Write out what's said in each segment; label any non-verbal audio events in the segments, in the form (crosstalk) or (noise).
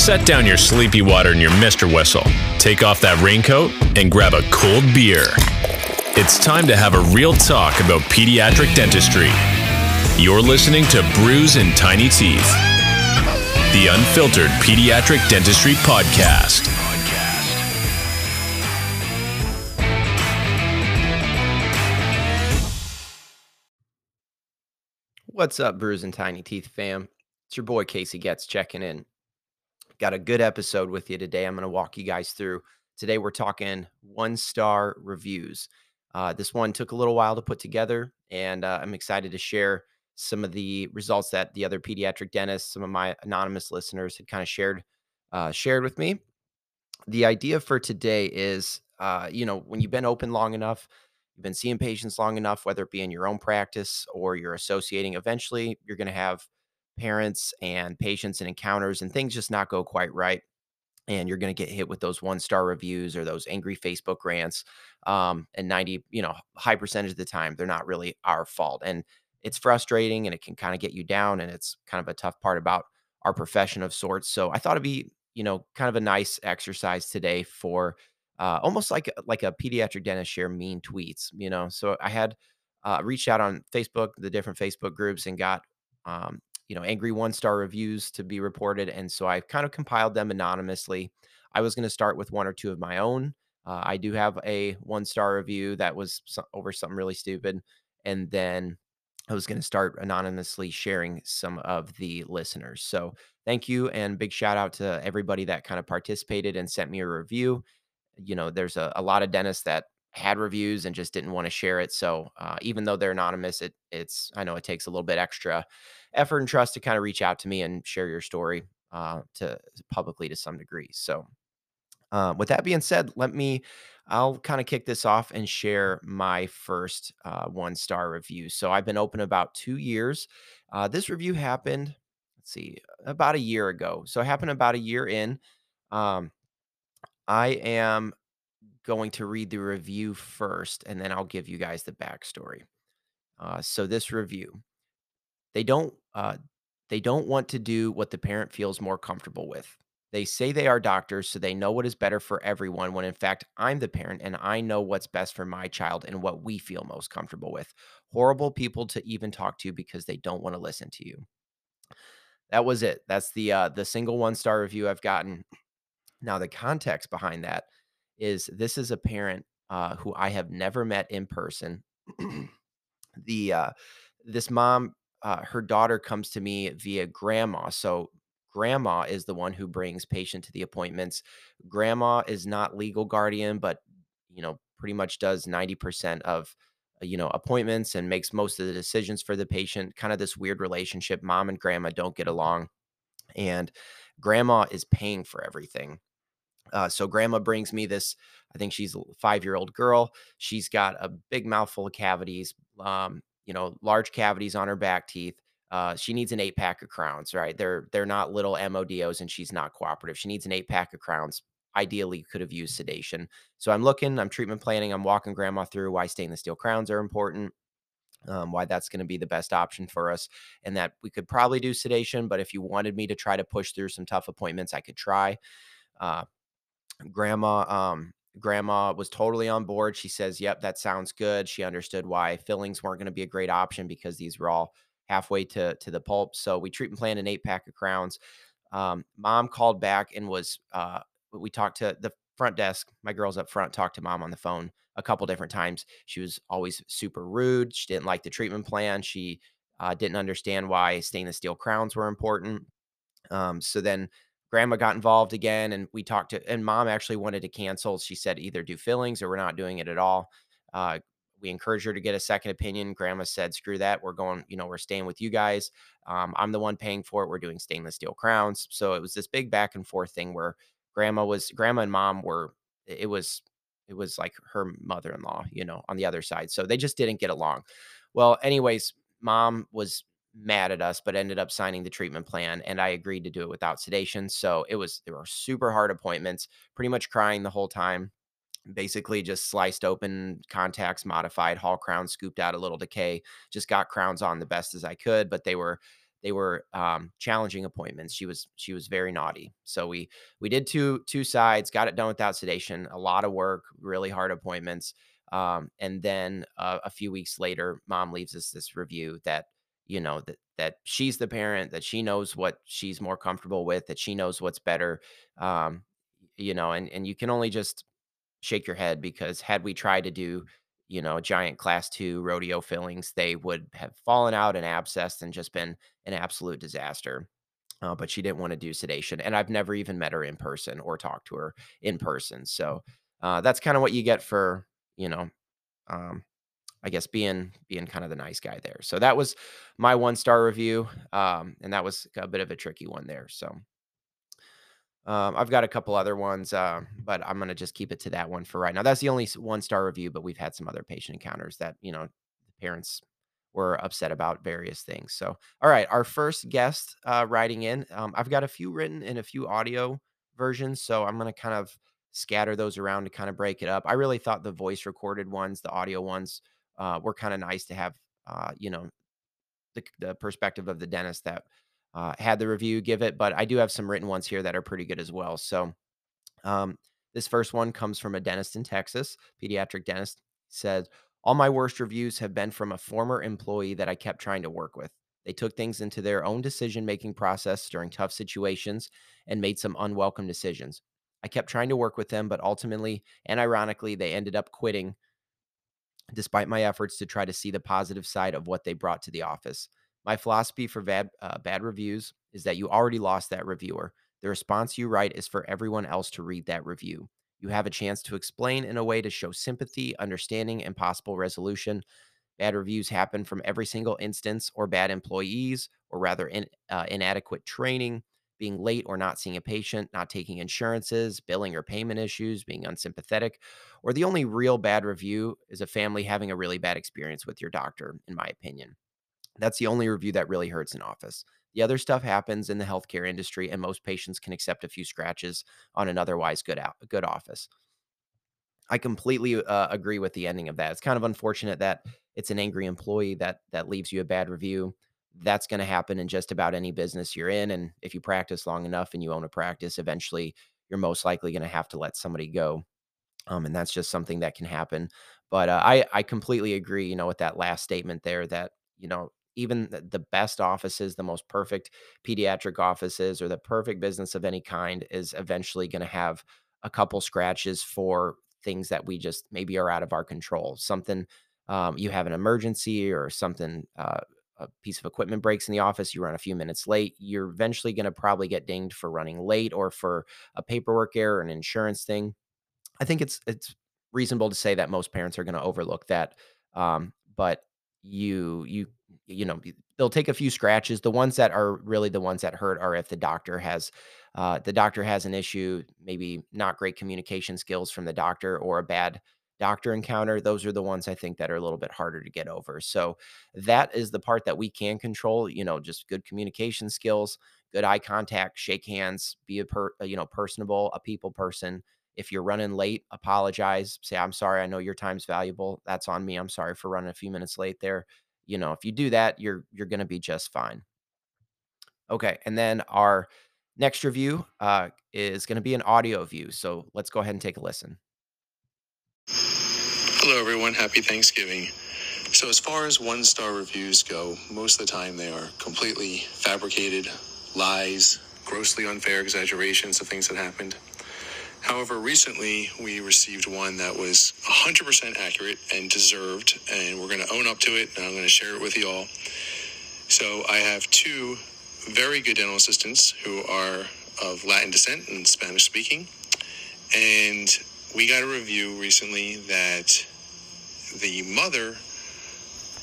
Set down your sleepy water and your Mr. Whistle. Take off that raincoat and grab a cold beer. It's time to have a real talk about pediatric dentistry. You're listening to Brews and Tiny Teeth, the unfiltered pediatric dentistry podcast. What's up, Brews and Tiny Teeth fam? It's your boy Casey Getz checking in. Got a good episode with you today. I'm going to walk you guys through. Today, we're talking one star reviews. Uh, this one took a little while to put together, and uh, I'm excited to share some of the results that the other pediatric dentists, some of my anonymous listeners had kind of shared uh, shared with me. The idea for today is, uh, you know, when you've been open long enough, you've been seeing patients long enough, whether it be in your own practice or you're associating, eventually you're going to have parents and patients and encounters and things just not go quite right and you're going to get hit with those one star reviews or those angry facebook rants um, and 90 you know high percentage of the time they're not really our fault and it's frustrating and it can kind of get you down and it's kind of a tough part about our profession of sorts so i thought it'd be you know kind of a nice exercise today for uh, almost like like a pediatric dentist share mean tweets you know so i had uh, reached out on facebook the different facebook groups and got um, you know, angry one star reviews to be reported. And so I kind of compiled them anonymously. I was going to start with one or two of my own. Uh, I do have a one star review that was over something really stupid. And then I was going to start anonymously sharing some of the listeners. So thank you and big shout out to everybody that kind of participated and sent me a review. You know, there's a, a lot of dentists that had reviews and just didn't want to share it. So uh, even though they're anonymous, it it's I know it takes a little bit extra effort and trust to kind of reach out to me and share your story uh, to publicly to some degree. So uh, with that being said, let me I'll kind of kick this off and share my first uh, one star review. So I've been open about two years. Uh, this review happened, let's see, about a year ago. So it happened about a year in. Um, I am going to read the review first, and then I'll give you guys the backstory. Uh, so this review, they don't uh, they don't want to do what the parent feels more comfortable with. They say they are doctors, so they know what is better for everyone. When in fact, I'm the parent, and I know what's best for my child and what we feel most comfortable with. Horrible people to even talk to because they don't want to listen to you. That was it. That's the uh, the single one star review I've gotten. Now the context behind that is this is a parent uh, who I have never met in person. (clears throat) the uh, this mom, uh, her daughter comes to me via grandma. So grandma is the one who brings patient to the appointments. Grandma is not legal guardian, but you know pretty much does ninety percent of uh, you know appointments and makes most of the decisions for the patient. Kind of this weird relationship. Mom and grandma don't get along, and grandma is paying for everything. Uh, so grandma brings me this. I think she's a five year old girl. She's got a big mouthful of cavities, um, you know, large cavities on her back teeth. Uh, she needs an eight pack of crowns, right? They're they're not little MODOs, and she's not cooperative. She needs an eight pack of crowns. Ideally, could have used sedation. So I'm looking. I'm treatment planning. I'm walking grandma through why stainless steel crowns are important. Um, why that's going to be the best option for us, and that we could probably do sedation. But if you wanted me to try to push through some tough appointments, I could try. Uh, grandma um grandma was totally on board. She says yep that sounds good. She understood why fillings weren't going to be a great option because these were all halfway to to the pulp so we treat and plan an eight pack of crowns. Um, mom called back and was uh, we talked to the front desk my girls up front talked to mom on the phone a couple different times. She was always super rude she didn't like the treatment plan she uh, didn't understand why stainless steel crowns were important. Um, so then grandma got involved again and we talked to and mom actually wanted to cancel. She said either do fillings or we're not doing it at all. Uh, we encouraged her to get a second opinion. Grandma said screw that we're going you know we're staying with you guys. Um, i'm the one paying for it. We're doing stainless steel crowns. So it was this big back and forth thing where grandma was grandma and mom were it was it was like her mother-in-law you know on the other side. So they just didn't get along. Well anyways mom was mad at us, but ended up signing the treatment plan. And I agreed to do it without sedation. So it was, there were super hard appointments, pretty much crying the whole time. Basically, just sliced open contacts, modified Hall crown scooped out a little decay, just got crowns on the best as I could, but they were they were um, challenging appointments. She was she was very naughty. So we we did two two sides, got it done without sedation. A lot of work, really hard appointments. Um, and then uh, a few weeks later, mom leaves us this review that you know that that she's the parent, that she knows what she's more comfortable with, that she knows what's better. Um, you know, and and you can only just shake your head because had we tried to do you know, giant class two rodeo fillings, they would have fallen out and abscessed and just been an absolute disaster. Uh, but she didn't want to do sedation. And I've never even met her in person or talked to her in person. So uh, that's kind of what you get for, you know, um, I guess being being kind of the nice guy there. So that was my one star review, um, and that was a bit of a tricky one there. So um, I've got a couple other ones, uh, but I'm gonna just keep it to that one for right now. That's the only one star review, but we've had some other patient encounters that you know parents were upset about various things. So, all right, our first guest uh, writing in, um, I've got a few written and a few audio versions, so I'm gonna kind of scatter those around to kind of break it up. I really thought the voice recorded ones, the audio ones, uh, were kind of nice to have. Uh, you know, the, the perspective of the dentist that uh, had the review give it, but I do have some written ones here that are pretty good as well. So, um, this first one comes from a dentist in Texas, pediatric dentist. Said, All my worst reviews have been from a former employee that I kept trying to work with. They took things into their own decision making process during tough situations and made some unwelcome decisions. I kept trying to work with them, but ultimately and ironically, they ended up quitting despite my efforts to try to see the positive side of what they brought to the office. My philosophy for bad, uh, bad reviews is that you already lost that reviewer. The response you write is for everyone else to read that review. You have a chance to explain in a way to show sympathy, understanding, and possible resolution. Bad reviews happen from every single instance, or bad employees, or rather in, uh, inadequate training, being late or not seeing a patient, not taking insurances, billing or payment issues, being unsympathetic, or the only real bad review is a family having a really bad experience with your doctor, in my opinion. That's the only review that really hurts in office. The other stuff happens in the healthcare industry, and most patients can accept a few scratches on an otherwise good out, good office. I completely uh, agree with the ending of that. It's kind of unfortunate that it's an angry employee that that leaves you a bad review. That's going to happen in just about any business you're in, and if you practice long enough and you own a practice, eventually you're most likely going to have to let somebody go. Um, and that's just something that can happen. But uh, I I completely agree. You know, with that last statement there, that you know even the best offices, the most perfect pediatric offices, or the perfect business of any kind is eventually going to have a couple scratches for things that we just maybe are out of our control. Something um, you have an emergency or something, uh, a piece of equipment breaks in the office, you run a few minutes late, you're eventually going to probably get dinged for running late or for a paperwork error, an insurance thing. I think it's it's reasonable to say that most parents are going to overlook that. Um, but you you you know they'll take a few scratches the ones that are really the ones that hurt are if the doctor has uh, the doctor has an issue maybe not great communication skills from the doctor or a bad doctor encounter those are the ones i think that are a little bit harder to get over so that is the part that we can control you know just good communication skills good eye contact shake hands be a per you know personable a people person if you're running late, apologize. Say, I'm sorry. I know your time's valuable. That's on me. I'm sorry for running a few minutes late there. You know, if you do that, you're you're gonna be just fine. Okay, and then our next review uh, is going to be an audio view. So let's go ahead and take a listen. Hello, everyone. Happy Thanksgiving. So, as far as one star reviews go, most of the time they are completely fabricated lies, grossly unfair exaggerations of things that happened. However, recently we received one that was 100% accurate and deserved, and we're going to own up to it, and I'm going to share it with you all. So, I have two very good dental assistants who are of Latin descent and Spanish speaking, and we got a review recently that the mother,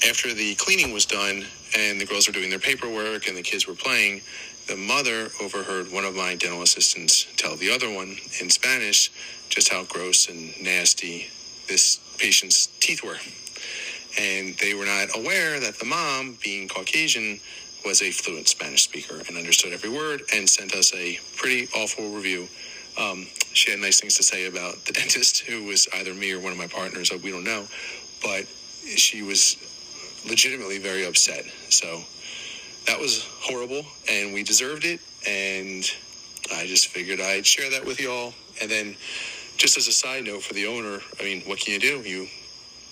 after the cleaning was done and the girls were doing their paperwork and the kids were playing, the mother overheard one of my dental assistants tell the other one in Spanish just how gross and nasty this patient's teeth were. And they were not aware that the mom, being Caucasian, was a fluent Spanish speaker and understood every word and sent us a pretty awful review. Um, she had nice things to say about the (laughs) dentist, who was either me or one of my partners, we don't know. But she was legitimately very upset. So that was horrible, and we deserved it. And I just figured I'd share that with y'all. And then, just as a side note for the owner, I mean, what can you do? You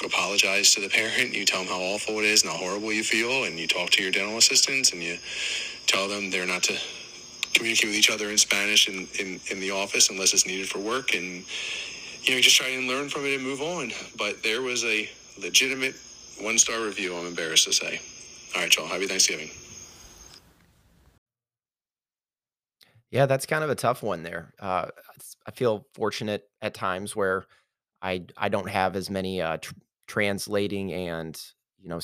apologize to the (laughs) parent, you tell them how awful it is and how horrible you feel, and you talk to your dental assistants and you tell them they're not to communicate with each other in Spanish in, in, in the office unless it's needed for work. And, you know, just try and learn from it and move on. But there was a legitimate one star review, I'm embarrassed to say. All right, y'all. Happy Thanksgiving. Yeah, that's kind of a tough one there. Uh, I feel fortunate at times where I I don't have as many uh, tr- translating and you know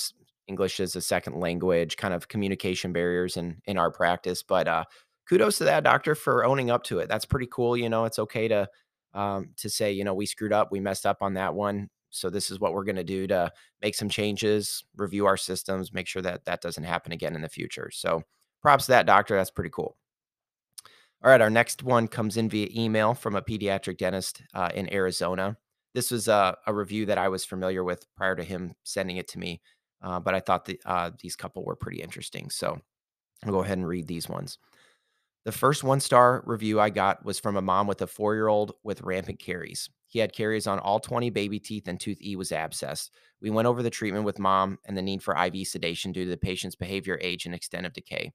English as a second language kind of communication barriers in in our practice. But uh, kudos to that doctor for owning up to it. That's pretty cool. You know, it's okay to um, to say you know we screwed up, we messed up on that one. So this is what we're going to do to make some changes, review our systems, make sure that that doesn't happen again in the future. So props to that doctor. That's pretty cool. All right, our next one comes in via email from a pediatric dentist uh, in Arizona. This was a, a, review that I was familiar with prior to him sending it to me, uh, but I thought the, uh, these couple were pretty interesting. So I'll go ahead and read these ones. The first one star review I got was from a mom with a four year old with rampant caries. He had caries on all 20 baby teeth, and tooth E was abscessed. We went over the treatment with mom and the need for IV sedation due to the patient's behavior, age, and extent of decay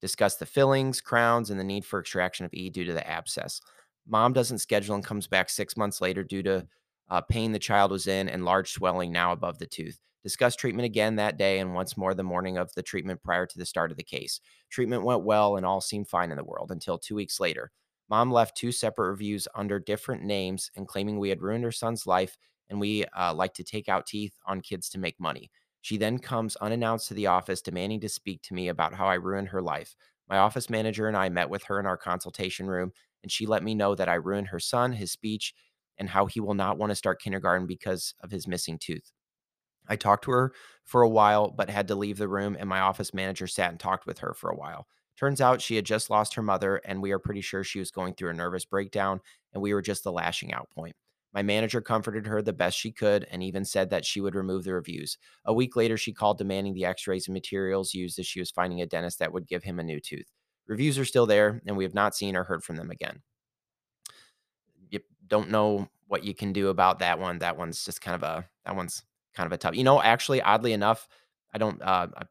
discuss the fillings, crowns, and the need for extraction of E due to the abscess. Mom doesn't schedule and comes back six months later due to uh, pain the child was in and large swelling now above the tooth. Discuss treatment again that day and once more the morning of the treatment prior to the start of the case. Treatment went well and all seemed fine in the world until two weeks later. Mom left two separate reviews under different names and claiming we had ruined her son's life and we uh, like to take out teeth on kids to make money. She then comes unannounced to the office, demanding to speak to me about how I ruined her life. My office manager and I met with her in our consultation room, and she let me know that I ruined her son, his speech, and how he will not want to start kindergarten because of his missing tooth. I talked to her for a while, but had to leave the room, and my office manager sat and talked with her for a while. Turns out she had just lost her mother, and we are pretty sure she was going through a nervous breakdown, and we were just the lashing out point. My manager comforted her the best she could and even said that she would remove the reviews. A week later, she called demanding the x rays and materials used as she was finding a dentist that would give him a new tooth. Reviews are still there, and we have not seen or heard from them again. You don't know what you can do about that one. That one's just kind of a that one's kind of a tough. You know, actually, oddly enough, I don't. Uh, I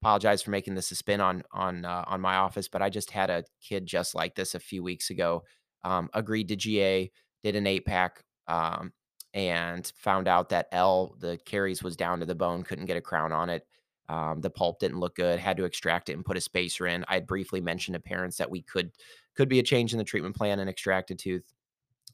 apologize for making this a spin on on uh, on my office, but I just had a kid just like this a few weeks ago. Um, agreed to GA, did an eight pack, um, and found out that L, the caries was down to the bone, couldn't get a crown on it. Um, the pulp didn't look good, had to extract it and put a spacer in. I had briefly mentioned to parents that we could could be a change in the treatment plan and extract a tooth.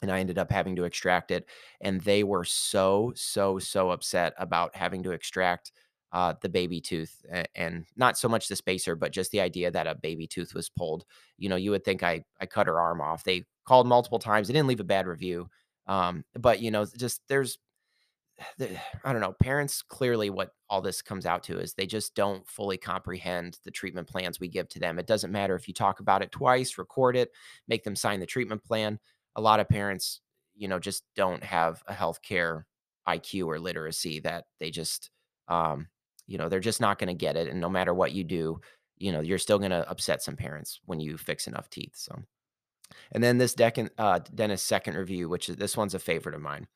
And I ended up having to extract it. And they were so, so, so upset about having to extract uh, the baby tooth and not so much the spacer, but just the idea that a baby tooth was pulled. You know, you would think I, I cut her arm off. They called multiple times. They didn't leave a bad review. Um, but you know, just there's I don't know, parents clearly what all this comes out to is they just don't fully comprehend the treatment plans we give to them. It doesn't matter if you talk about it twice, record it, make them sign the treatment plan. A lot of parents, you know, just don't have a healthcare IQ or literacy that they just um, you know, they're just not going to get it and no matter what you do, you know, you're still going to upset some parents when you fix enough teeth. So and then this Deccan, uh, Dennis second review, which is this one's a favorite of mine.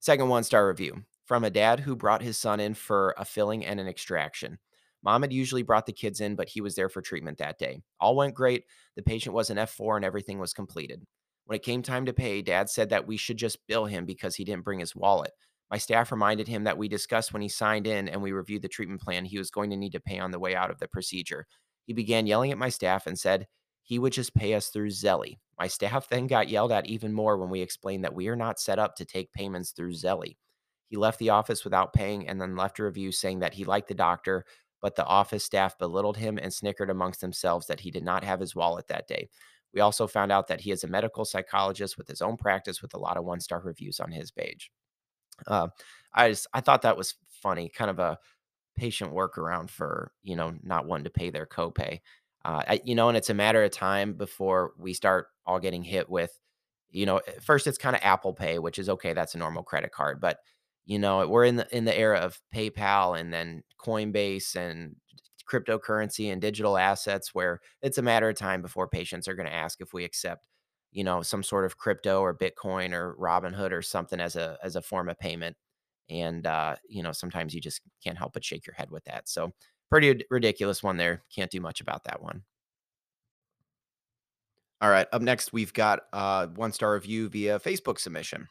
Second one star review from a dad who brought his son in for a filling and an extraction. Mom had usually brought the kids in, but he was there for treatment that day. All went great. The patient was an F4 and everything was completed. When it came time to pay, dad said that we should just bill him because he didn't bring his wallet. My staff reminded him that we discussed when he signed in and we reviewed the treatment plan he was going to need to pay on the way out of the procedure. He began yelling at my staff and said he would just pay us through Zelle. My staff then got yelled at even more when we explained that we are not set up to take payments through Zelle. He left the office without paying and then left a review saying that he liked the doctor, but the office staff belittled him and snickered amongst themselves that he did not have his wallet that day. We also found out that he is a medical psychologist with his own practice with a lot of one star reviews on his page. Uh, I just I thought that was funny, kind of a patient workaround for you know not wanting to pay their copay. Uh, I, you know, and it's a matter of time before we start all getting hit with, you know, first it's kind of Apple Pay, which is okay. That's a normal credit card, but you know, we're in the in the era of PayPal and then Coinbase and cryptocurrency and digital assets where it's a matter of time before patients are going to ask if we accept you know some sort of crypto or bitcoin or robinhood or something as a as a form of payment. And uh, you know sometimes you just can't help but shake your head with that. So pretty ridiculous one there. Can't do much about that one. All right up next we've got uh, one star review via facebook submission.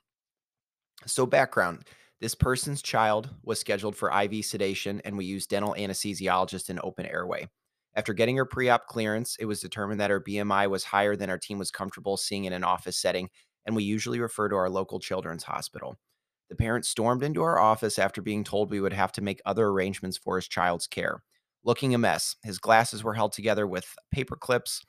So background this person's child was scheduled for iv sedation and we used dental anesthesiologist in open airway after getting her pre op clearance, it was determined that her BMI was higher than our team was comfortable seeing in an office setting, and we usually refer to our local children's hospital. The parent stormed into our office after being told we would have to make other arrangements for his child's care. Looking a mess, his glasses were held together with paper clips,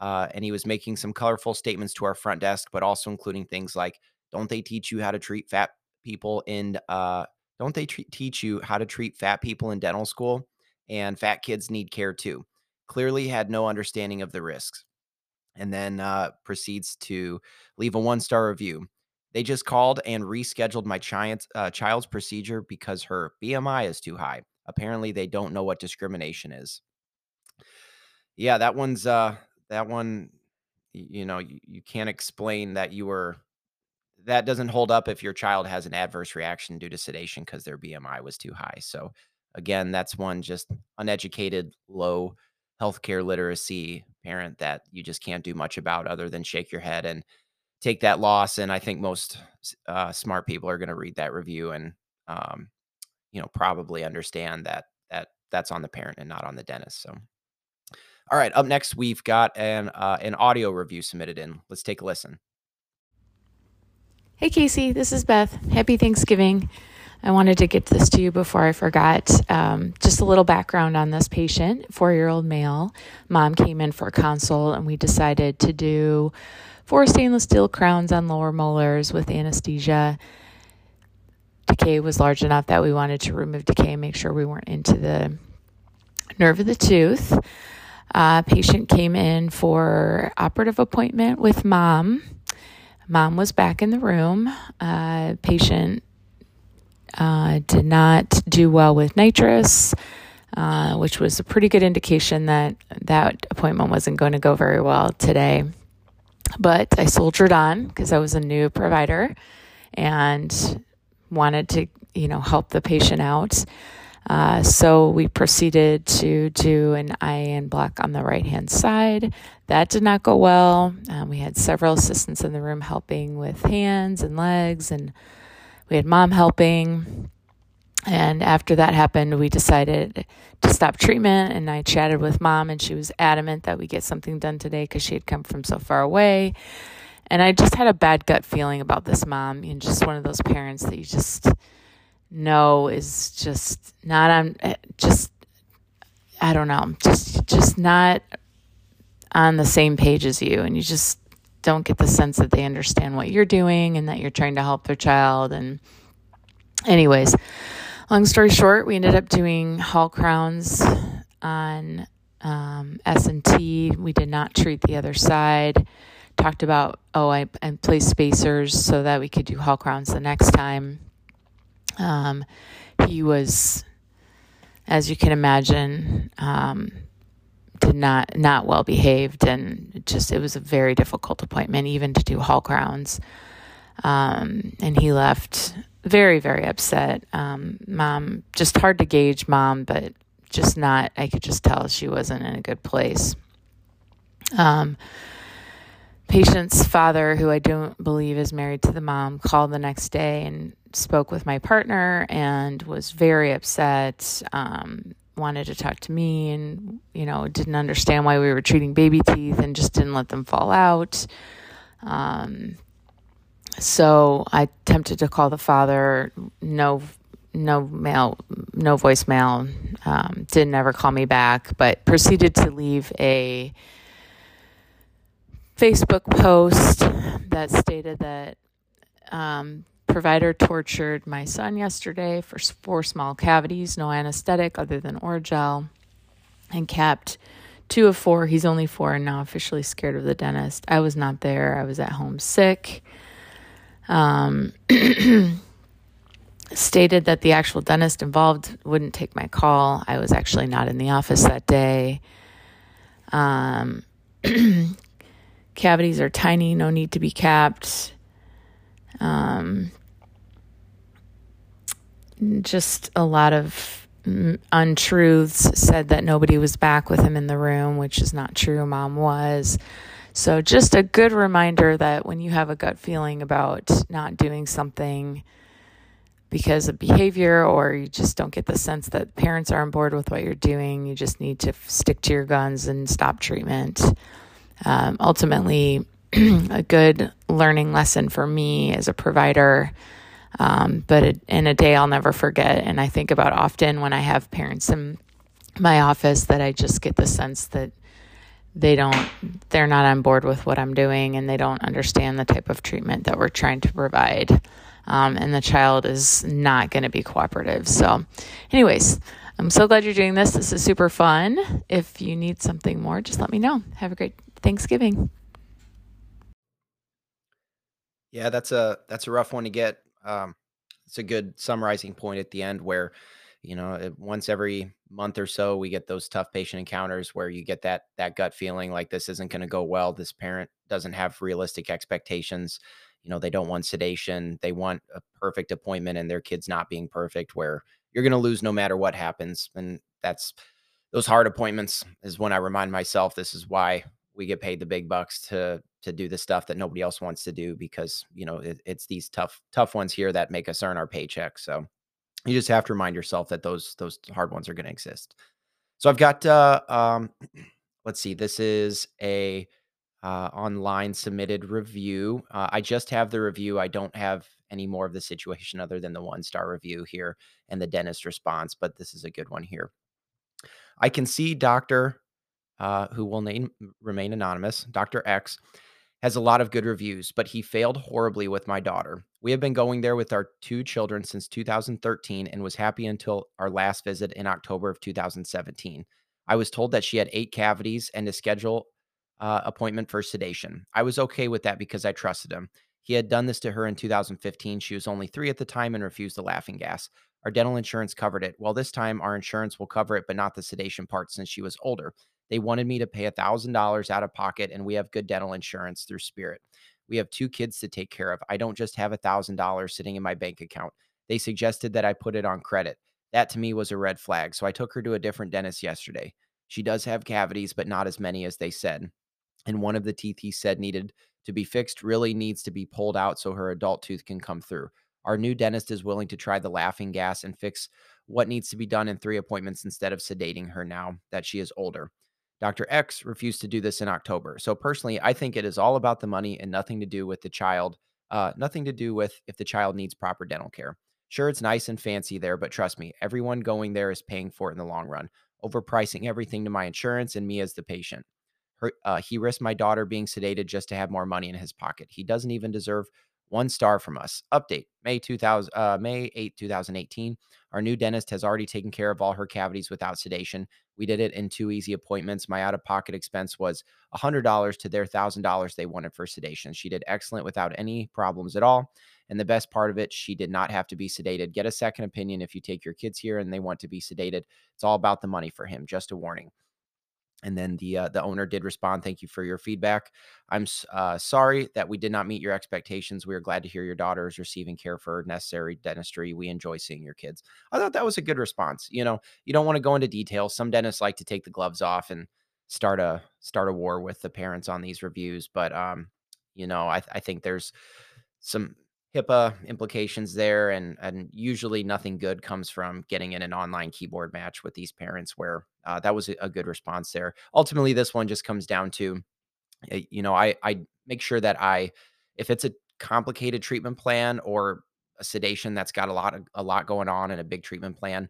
uh, and he was making some colorful statements to our front desk, but also including things like, "Don't they teach you how to treat fat people in? Uh, don't they teach you how to treat fat people in dental school?" and fat kids need care too. Clearly had no understanding of the risks. And then uh, proceeds to leave a one star review. They just called and rescheduled my child's, uh, child's procedure because her BMI is too high. Apparently, they don't know what discrimination is. Yeah, that one's uh, that one. You know, you, you can't explain that you were that doesn't hold up if your child has an adverse reaction due to sedation because their BMI was too high. So again, that's one just uneducated, low healthcare literacy parent that you just can't do much about other than shake your head and take that loss. And I think most uh, smart people are going to read that review and, um, you know, probably understand that that that's on the parent and not on the dentist. So, all right, up next we've got an uh, an audio review submitted in. Let's take a listen. Hey Casey, this is Beth. Happy Thanksgiving. I wanted to get this to you before I forgot. Um, just a little background on this patient, four year old male. Mom came in for a consult, and we decided to do four stainless steel crowns on lower molars with anesthesia. Decay was large enough that we wanted to remove decay and make sure we weren't into the nerve of the tooth. Uh, patient came in for operative appointment with mom. Mom was back in the room. Uh, patient uh, did not do well with nitrous, uh, which was a pretty good indication that that appointment wasn't going to go very well today. But I soldiered on because I was a new provider and wanted to, you know, help the patient out. Uh, so we proceeded to do an IAN block on the right hand side. That did not go well. Um, we had several assistants in the room helping with hands and legs and we had mom helping. And after that happened, we decided to stop treatment. And I chatted with mom, and she was adamant that we get something done today because she had come from so far away. And I just had a bad gut feeling about this mom, and just one of those parents that you just know is just not on, eh, just, I don't know, just, just not on the same page as you. And you just don't get the sense that they understand what you're doing and that you're trying to help their child. And, anyways, long story short, we ended up doing Hall crowns on um, S and T. We did not treat the other side. Talked about oh, I, I placed spacers so that we could do Hall crowns the next time. Um, he was, as you can imagine, um, not not well behaved and just it was a very difficult appointment even to do hall crowns. Um, and he left very very upset. Um, mom just hard to gauge mom but just not i could just tell she wasn't in a good place. Um, patient's father who i don't believe is married to the mom called the next day and spoke with my partner and was very upset. Um, wanted to talk to me and, you know, didn't understand why we were treating baby teeth and just didn't let them fall out. Um, so I attempted to call the father, no, no mail, no voicemail, um, didn't ever call me back, but proceeded to leave a Facebook post that stated that um, provider tortured my son yesterday for four small cavities, no anesthetic other than Orajel, and kept two of four. He's only four and now officially scared of the dentist. I was not there. I was at home sick. Um, (clears throat) stated that the actual dentist involved wouldn't take my call. I was actually not in the office that day. Um, (clears throat) cavities are tiny, no need to be capped. Um, just a lot of untruths said that nobody was back with him in the room, which is not true. Mom was. So, just a good reminder that when you have a gut feeling about not doing something because of behavior, or you just don't get the sense that parents are on board with what you're doing, you just need to stick to your guns and stop treatment. Um, ultimately, (clears throat) a good learning lesson for me as a provider um, but in a day I'll never forget. And I think about often when I have parents in my office that I just get the sense that they don't, they're not on board with what I'm doing and they don't understand the type of treatment that we're trying to provide. Um, and the child is not going to be cooperative. So, anyways, I'm so glad you're doing this. This is super fun. If you need something more, just let me know. Have a great Thanksgiving. Yeah, that's a that's a rough one to get um, it's a good summarizing point at the end where you know once every month or so we get those tough patient encounters where you get that that gut feeling like this isn't going to go well this parent doesn't have realistic expectations you know they don't want sedation they want a perfect appointment and their kids not being perfect where you're going to lose no matter what happens and that's those hard appointments is when i remind myself this is why we get paid the big bucks to to do the stuff that nobody else wants to do because you know it, it's these tough tough ones here that make us earn our paycheck. So you just have to remind yourself that those those hard ones are going to exist. So i've got uh um (clears throat) let's see this is a uh, online submitted review. Uh, i just have the review. I don't have any more of the situation other than the one star review here and the dentist response but this is a good one here. I can see doctor uh, who will name remain anonymous dr x has a lot of good reviews, but he failed horribly with my daughter. We have been going there with our two children since 2013 and was happy until our last visit in October of 2017. I was told that she had eight cavities and a schedule uh, appointment for sedation. I was okay with that because I trusted him. He had done this to her in 2015. She was only three at the time and refused the laughing gas. Our dental insurance covered it. Well, this time our insurance will cover it, but not the sedation part since she was older. They wanted me to pay $1,000 out of pocket, and we have good dental insurance through Spirit. We have two kids to take care of. I don't just have $1,000 sitting in my bank account. They suggested that I put it on credit. That to me was a red flag. So I took her to a different dentist yesterday. She does have cavities, but not as many as they said. And one of the teeth he said needed to be fixed really needs to be pulled out so her adult tooth can come through. Our new dentist is willing to try the laughing gas and fix what needs to be done in three appointments instead of sedating her now that she is older. Dr. X refused to do this in October. So personally, I think it is all about the money and nothing to do with the child, uh, nothing to do with if the child needs proper dental care. Sure, it's nice and fancy there, but trust me, everyone going there is paying for it in the long run, overpricing everything to my insurance and me as the patient. Her, uh, he risked my daughter being sedated just to have more money in his pocket. He doesn't even deserve one star from us. Update May 2000, uh, May 8, 2018. Our new dentist has already taken care of all her cavities without sedation. We did it in two easy appointments. My out of pocket expense was $100 to their $1,000 they wanted for sedation. She did excellent without any problems at all. And the best part of it, she did not have to be sedated. Get a second opinion if you take your kids here and they want to be sedated. It's all about the money for him. Just a warning. And then the uh, the owner did respond. Thank you for your feedback. I'm uh, sorry that we did not meet your expectations. We are glad to hear your daughter is receiving care for necessary dentistry. We enjoy seeing your kids. I thought that was a good response. You know, you don't want to go into detail. Some dentists like to take the gloves off and start a start a war with the parents on these reviews. But um, you know, I, I think there's some HIPAA implications there, and and usually nothing good comes from getting in an online keyboard match with these parents. Where uh, that was a, good response there. Ultimately, this one just comes down to, eh, you know, I I make sure that I, if it's a complicated treatment plan or a sedation that's got a lot of a lot going on and a big treatment plan,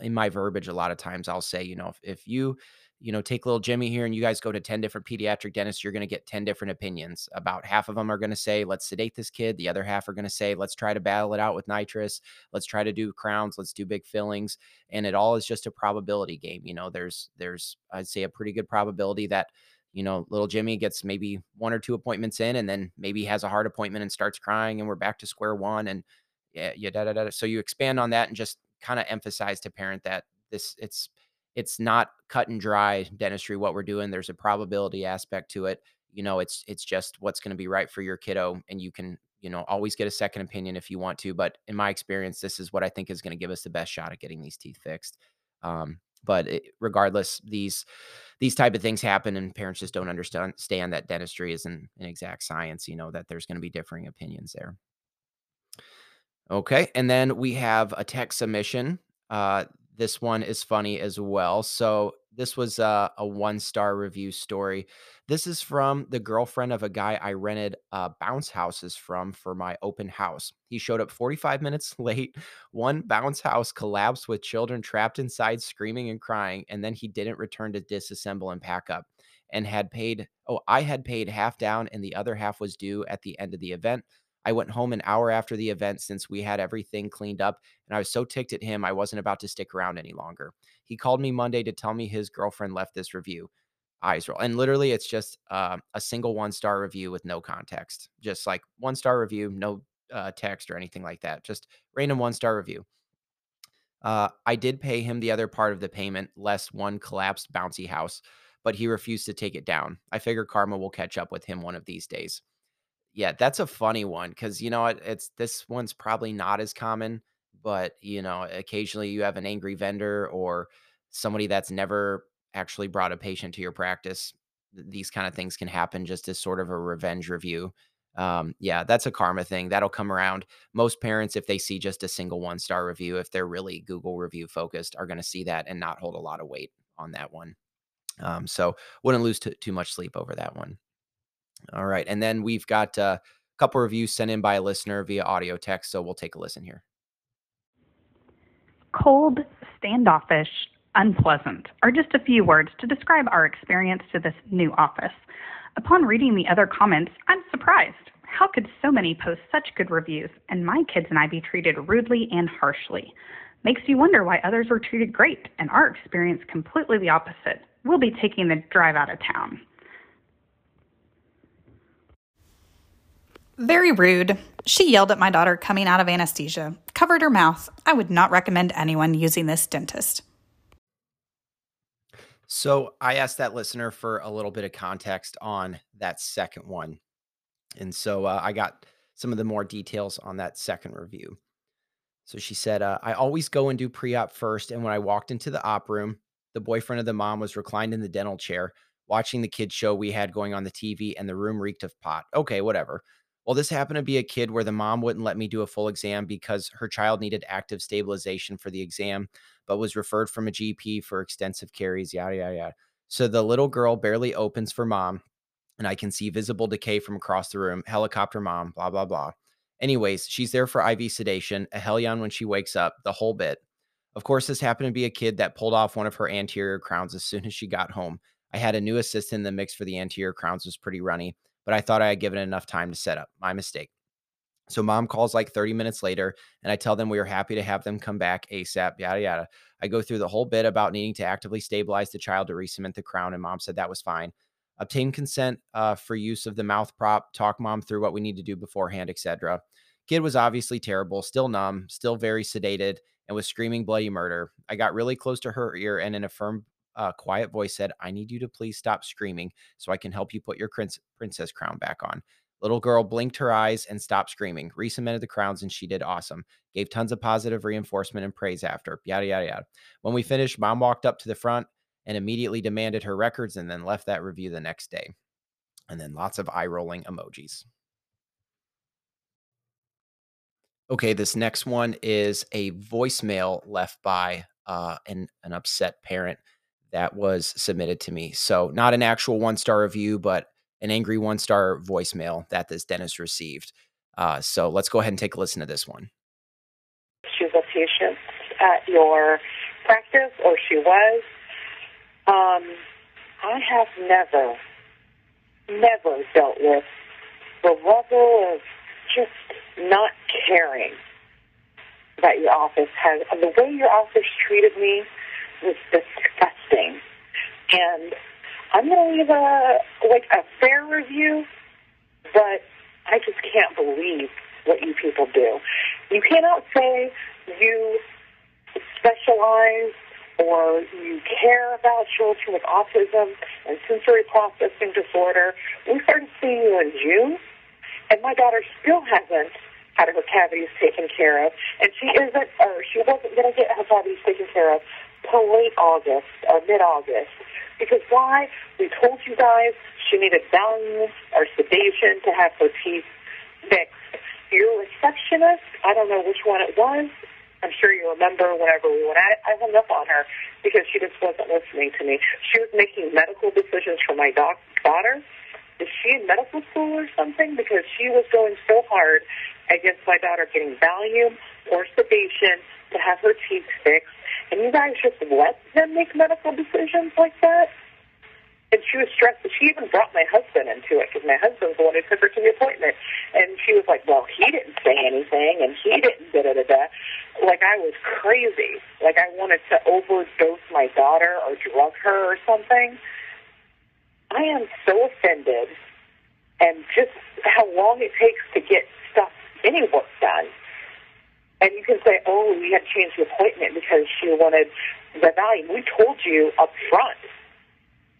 in my verbiage, a lot of times I'll say, you know, if, if you you know, take little Jimmy here and you guys go to 10 different pediatric dentists, you're going to get 10 different opinions. About half of them are going to say, let's sedate this kid. The other half are going to say, let's try to battle it out with nitrous. Let's try to do crowns. Let's do big fillings. And it all is just a probability game. You know, there's, there's, I'd say a pretty good probability that, you know, little Jimmy gets maybe one or two appointments in and then maybe has a heart appointment and starts crying and we're back to square one. And, yeah, yeah, da, da, da. So you expand on that and just kind of emphasize to parent that this it's it's not cut and dry dentistry what we're doing. There's a probability aspect to it. You know, it's it's just what's going to be right for your kiddo, and you can you know always get a second opinion if you want to. But in my experience, this is what I think is going to give us the best shot at getting these teeth fixed. Um, but it, regardless, these these type of things happen, and parents just don't understand that dentistry isn't an exact science. You know that there's going to be differing opinions there. Okay. And then we have a text submission. Uh, this one is funny as well. So this was a, a one star review story. This is from the girlfriend of a guy I rented uh, bounce houses from for my open house. He showed up 45 minutes (laughs) late. One bounce house collapsed with children trapped inside, screaming and crying, and then he didn't return to disassemble and pack up. And had paid, oh, I had paid half down, and the other half was due at the end of the event. I went home an hour after the event since we had everything cleaned up, and I was so ticked at him, I wasn't about to stick around any longer. He called me Monday to tell me his girlfriend left this review. Eyes roll. And literally, it's just uh, a single one star review with no context. Just like one star review, no uh, text or anything like that. Just random one star review. Uh, I did pay him the other part of the payment, less one collapsed bouncy house, but he refused to take it down. I figure karma will catch up with him one of these days yeah, that's a funny one because you know what? it's this one's probably not as common, but you know, occasionally you have an angry vendor or somebody that's never actually brought a patient to your practice. These kind of things can happen just as sort of a revenge review. Um, yeah, that's a karma thing that'll come around. Most parents, if they see just a single one star review, if they're really Google review focused, are going to see that and not hold a lot of weight on that one. Um, so wouldn't lose t- too much sleep over that one. All right. And then we've got uh, a couple reviews sent in by a listener via audio text. So we'll take a listen here. Cold, standoffish, unpleasant are just a few words to describe our experience to this new office. Upon reading the other comments, I'm surprised. How could so many post such good reviews and my kids and I be treated rudely and harshly? Makes you wonder why others were treated great and our experience completely the opposite. We'll be taking the drive out of town. Very rude. She yelled at my daughter coming out of anesthesia, covered her mouth. I would not recommend anyone using this dentist. So I asked that listener for a little bit of context on that second one. And so uh, I got some of the more details on that second review. So she said, uh, I always go and do pre op first. And when I walked into the op room, the boyfriend of the mom was reclined in the dental chair, watching the kids' show we had going on the TV, and the room reeked of pot. Okay, whatever. Well, this happened to be a kid where the mom wouldn't let me do a full exam because her child needed active stabilization for the exam, but was referred from a GP for extensive caries, yada, yada, yada. So the little girl barely opens for mom, and I can see visible decay from across the room. Helicopter mom, blah, blah, blah. Anyways, she's there for IV sedation, a hellion when she wakes up, the whole bit. Of course, this happened to be a kid that pulled off one of her anterior crowns as soon as she got home. I had a new assistant in the mix for the anterior crowns was pretty runny but I thought I had given enough time to set up. My mistake. So mom calls like 30 minutes later, and I tell them we are happy to have them come back ASAP, yada, yada. I go through the whole bit about needing to actively stabilize the child to re-cement the crown, and mom said that was fine. Obtain consent uh, for use of the mouth prop, talk mom through what we need to do beforehand, etc. Kid was obviously terrible, still numb, still very sedated, and was screaming bloody murder. I got really close to her ear and in a firm uh, quiet voice said, I need you to please stop screaming so I can help you put your princess crown back on. Little girl blinked her eyes and stopped screaming, re-cemented the crowns, and she did awesome. Gave tons of positive reinforcement and praise after. Yada, yada, yada. When we finished, mom walked up to the front and immediately demanded her records and then left that review the next day. And then lots of eye rolling emojis. Okay, this next one is a voicemail left by uh, an, an upset parent that was submitted to me. So, not an actual one star review, but an angry one star voicemail that this dentist received. Uh, so, let's go ahead and take a listen to this one. She's a patient at your practice, or she was. Um, I have never, never dealt with the level of just not caring that your office has. The way your office treated me was disgusting. And I'm going to leave a like a fair review, but I just can't believe what you people do. You cannot say you specialize or you care about children with autism and sensory processing disorder. We started seeing you in June, and my daughter still hasn't had her cavities taken care of, and she isn't, or she wasn't going to get her cavities taken care of till late August or mid-August. Because why? We told you guys she needed Valium or sedation to have her teeth fixed. Your receptionist, I don't know which one it was, I'm sure you remember whenever we went at it, I hung up on her because she just wasn't listening to me. She was making medical decisions for my doc- daughter. Is she in medical school or something? Because she was going so hard against my daughter getting Valium or sedation to have her teeth fixed. And you guys just let them make medical decisions like that? And she was stressed. She even brought my husband into it because my husband's the one who took her to the appointment. And she was like, well, he didn't say anything and he didn't da-da-da-da. Like I was crazy. Like I wanted to overdose my daughter or drug her or something. I am so offended and just how long it takes to get stuff, any work done. And you can say, oh, we had to change the appointment because she wanted the Valium. We told you up front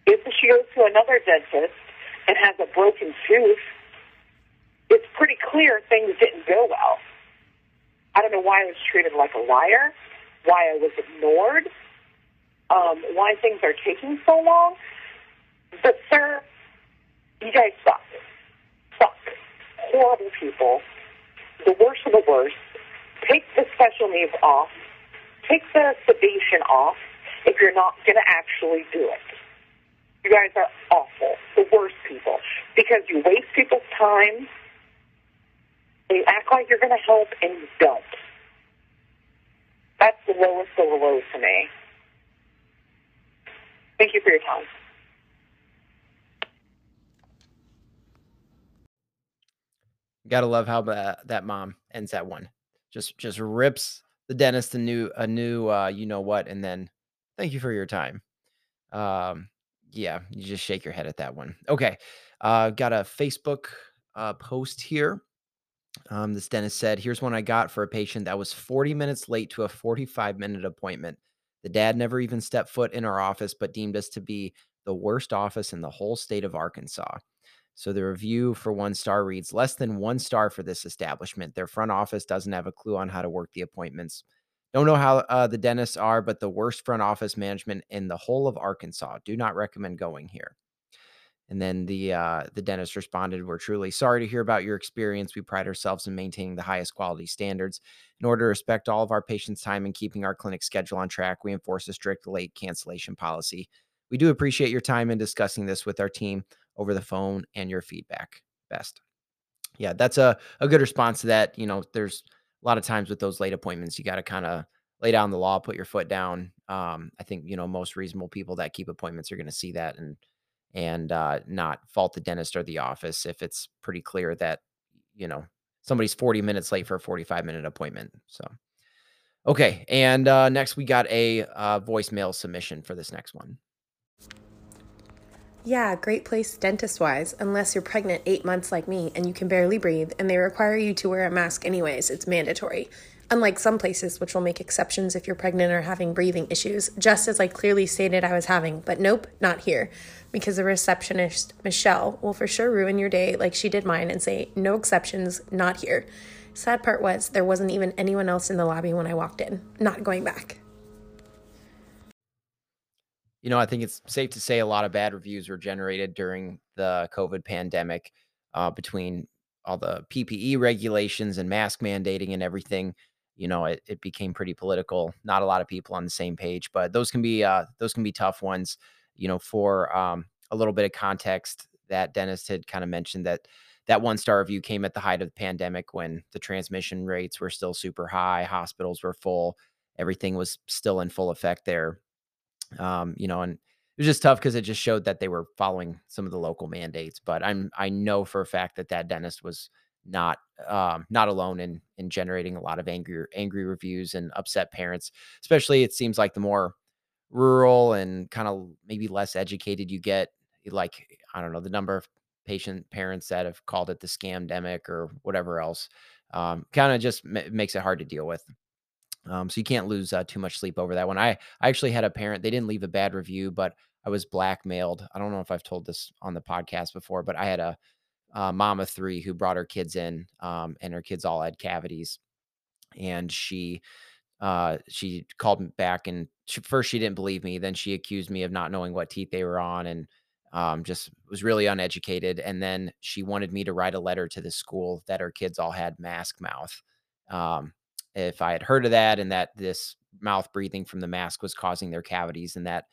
if she goes to another dentist and has a broken tooth, it's pretty clear things didn't go well. I don't know why I was treated like a liar, why I was ignored, um, why things are taking so long. But, sir, you guys suck. Suck. Horrible people. The worst of the worst. Take the special needs off. Take the sedation off if you're not going to actually do it. You guys are awful, the worst people, because you waste people's time. You act like you're going to help, and you don't. That's the lowest of the lows to me. Thank you for your time. Gotta love how that, that mom ends that one. Just just rips the dentist a new a new uh you know what and then thank you for your time. Um yeah, you just shake your head at that one. Okay. Uh, got a Facebook uh, post here. Um, this dentist said, Here's one I got for a patient that was 40 minutes late to a 45 minute appointment. The dad never even stepped foot in our office, but deemed us to be the worst office in the whole state of Arkansas. So the review for one star reads less than one star for this establishment. Their front office doesn't have a clue on how to work the appointments. Don't know how uh, the dentists are, but the worst front office management in the whole of Arkansas. Do not recommend going here. And then the uh, the dentist responded, "We're truly sorry to hear about your experience. We pride ourselves in maintaining the highest quality standards. In order to respect all of our patients' time and keeping our clinic schedule on track, we enforce a strict late cancellation policy. We do appreciate your time in discussing this with our team over the phone and your feedback. Best." Yeah, that's a a good response to that. You know, there's a lot of times with those late appointments, you got to kind of lay down the law, put your foot down. Um, I think you know most reasonable people that keep appointments are going to see that and and uh, not fault the dentist or the office if it's pretty clear that you know somebody's 40 minutes late for a 45 minute appointment. So, okay, and uh, next we got a uh, voicemail submission for this next one. Yeah, great place dentist wise, unless you're pregnant eight months like me and you can barely breathe and they require you to wear a mask anyways. It's mandatory. Unlike some places, which will make exceptions if you're pregnant or having breathing issues, just as I clearly stated I was having, but nope, not here. Because the receptionist, Michelle, will for sure ruin your day like she did mine and say, no exceptions, not here. Sad part was, there wasn't even anyone else in the lobby when I walked in. Not going back you know, I think it's safe to say a lot of bad reviews were generated during the COVID pandemic uh, between all the PPE regulations and mask mandating and everything. You know, it, it became pretty political. Not a lot of people on the same page, but those can be uh, those can be tough ones. You know, for um, a little bit of context, that Dennis had kind of mentioned that that one star review came at the height of the pandemic when the transmission rates were still super high, hospitals were full, everything was still in full effect there. Um, you know, and it was just tough because it just showed that they were following some of the local mandates. But I'm I know for a fact that that dentist was not um, not alone in in generating a lot of angry angry reviews and upset parents. Especially, it seems like the more rural and kind of maybe less educated you get, like I don't know, the number of patient parents that have called it the scam demic or whatever else. Um, kind of just m- makes it hard to deal with. Um, so you can't lose uh, too much sleep over that one. I I actually had a parent. They didn't leave a bad review, but I was blackmailed. I don't know if I've told this on the podcast before, but I had a, a mom of three who brought her kids in, um, and her kids all had cavities, and she uh, she called me back and she, first she didn't believe me. Then she accused me of not knowing what teeth they were on and um, just was really uneducated. And then she wanted me to write a letter to the school that her kids all had mask mouth. Um, if I had heard of that and that this mouth breathing from the mask was causing their cavities and that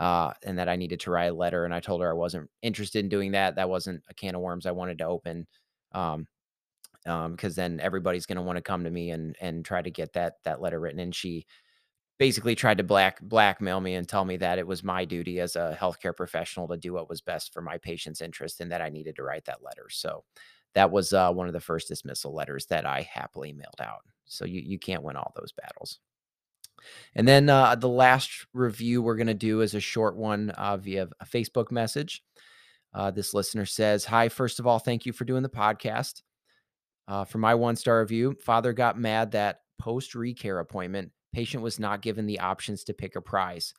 uh, and that I needed to write a letter. And I told her I wasn't interested in doing that. That wasn't a can of worms I wanted to open. Um, um, because then everybody's going to want to come to me and and try to get that that letter written. And she basically tried to black blackmail me and tell me that it was my duty as a healthcare professional to do what was best for my patient's interest and that I needed to write that letter. So that was uh, one of the first dismissal letters that I happily mailed out. So you you can't win all those battles. And then uh, the last review we're going to do is a short one uh, via a Facebook message. Uh, this listener says, Hi, first of all, thank you for doing the podcast. Uh, for my one star review, father got mad that post recare appointment, patient was not given the options to pick a prize.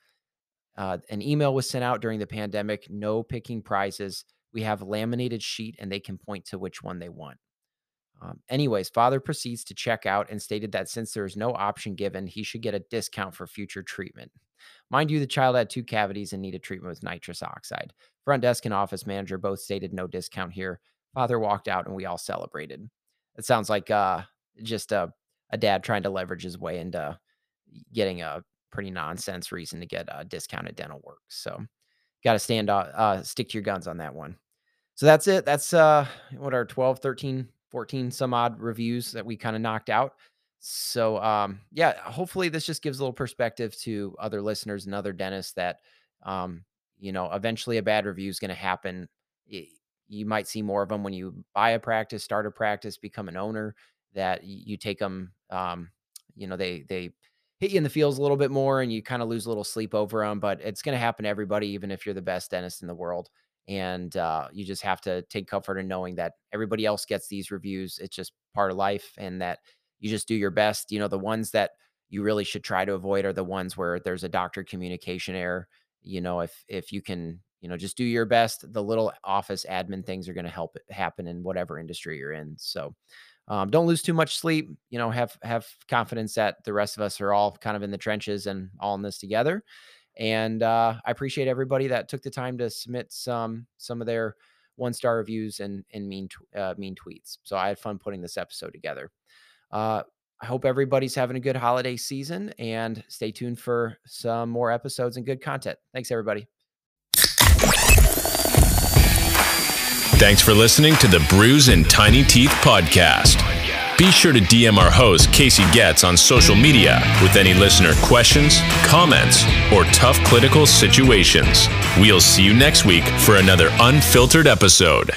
Uh, an email was sent out during the pandemic, no picking prizes. We have laminated sheet and they can point to which one they want. Um, anyways, father proceeds to check out and stated that since there is no option given, he should get a discount for future treatment. Mind you, the child had two cavities and needed treatment with nitrous oxide. Front desk and office manager both stated no discount here. Father walked out and we all celebrated. It sounds like uh, just a, a dad trying to leverage his way into getting a pretty nonsense reason to get uh, discounted dental work. So, got to stand uh, uh, stick to your guns on that one. So that's it. That's uh, what our 12, 13, 14 some odd reviews that we kind of knocked out. So um, yeah, hopefully this just gives a little perspective to other listeners and other dentists that um, you know, eventually a bad review is going to happen. You might see more of them when you buy a practice, start a practice, become an owner. That you take them, um, you know, they they hit you in the feels a little bit more, and you kind of lose a little sleep over them. But it's going to happen to everybody, even if you're the best dentist in the world and uh, you just have to take comfort in knowing that everybody else gets these reviews it's just part of life and that you just do your best you know the ones that you really should try to avoid are the ones where there's a doctor communication error you know if if you can you know just do your best the little office admin things are going to help it happen in whatever industry you're in so um, don't lose too much sleep you know have have confidence that the rest of us are all kind of in the trenches and all in this together and uh, I appreciate everybody that took the time to submit some some of their one star reviews and and mean uh, mean tweets. So I had fun putting this episode together. Uh, I hope everybody's having a good holiday season and stay tuned for some more episodes and good content. Thanks, everybody. Thanks for listening to the Brews and Tiny Teeth podcast. Be sure to DM our host, Casey Getz, on social media with any listener questions, comments, or tough clinical situations. We'll see you next week for another unfiltered episode.